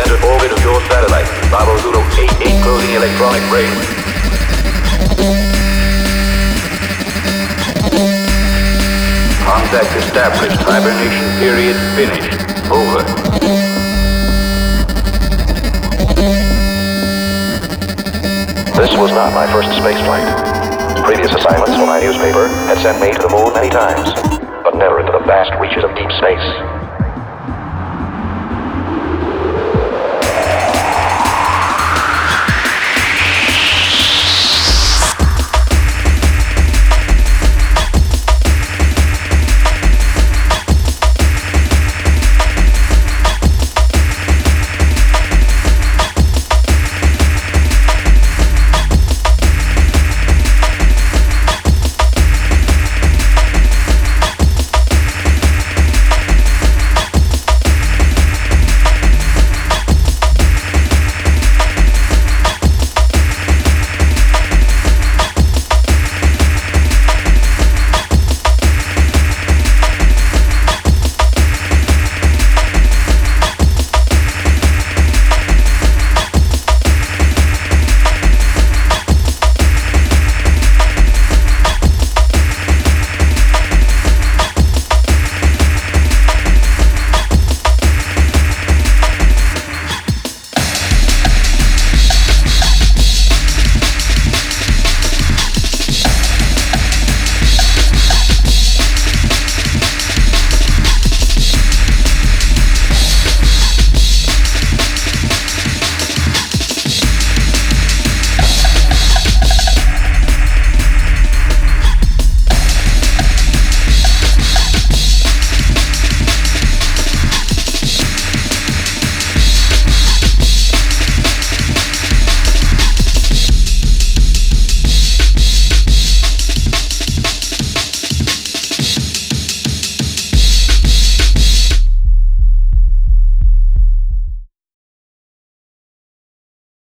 entered orbit of your satellite. Bravo Zulu 88 closing electronic brain. Contact established. Hibernation period finished. Over. This was not my first space flight. Previous assignments for my newspaper had sent me to the moon many times, but never into the vast reaches of deep space.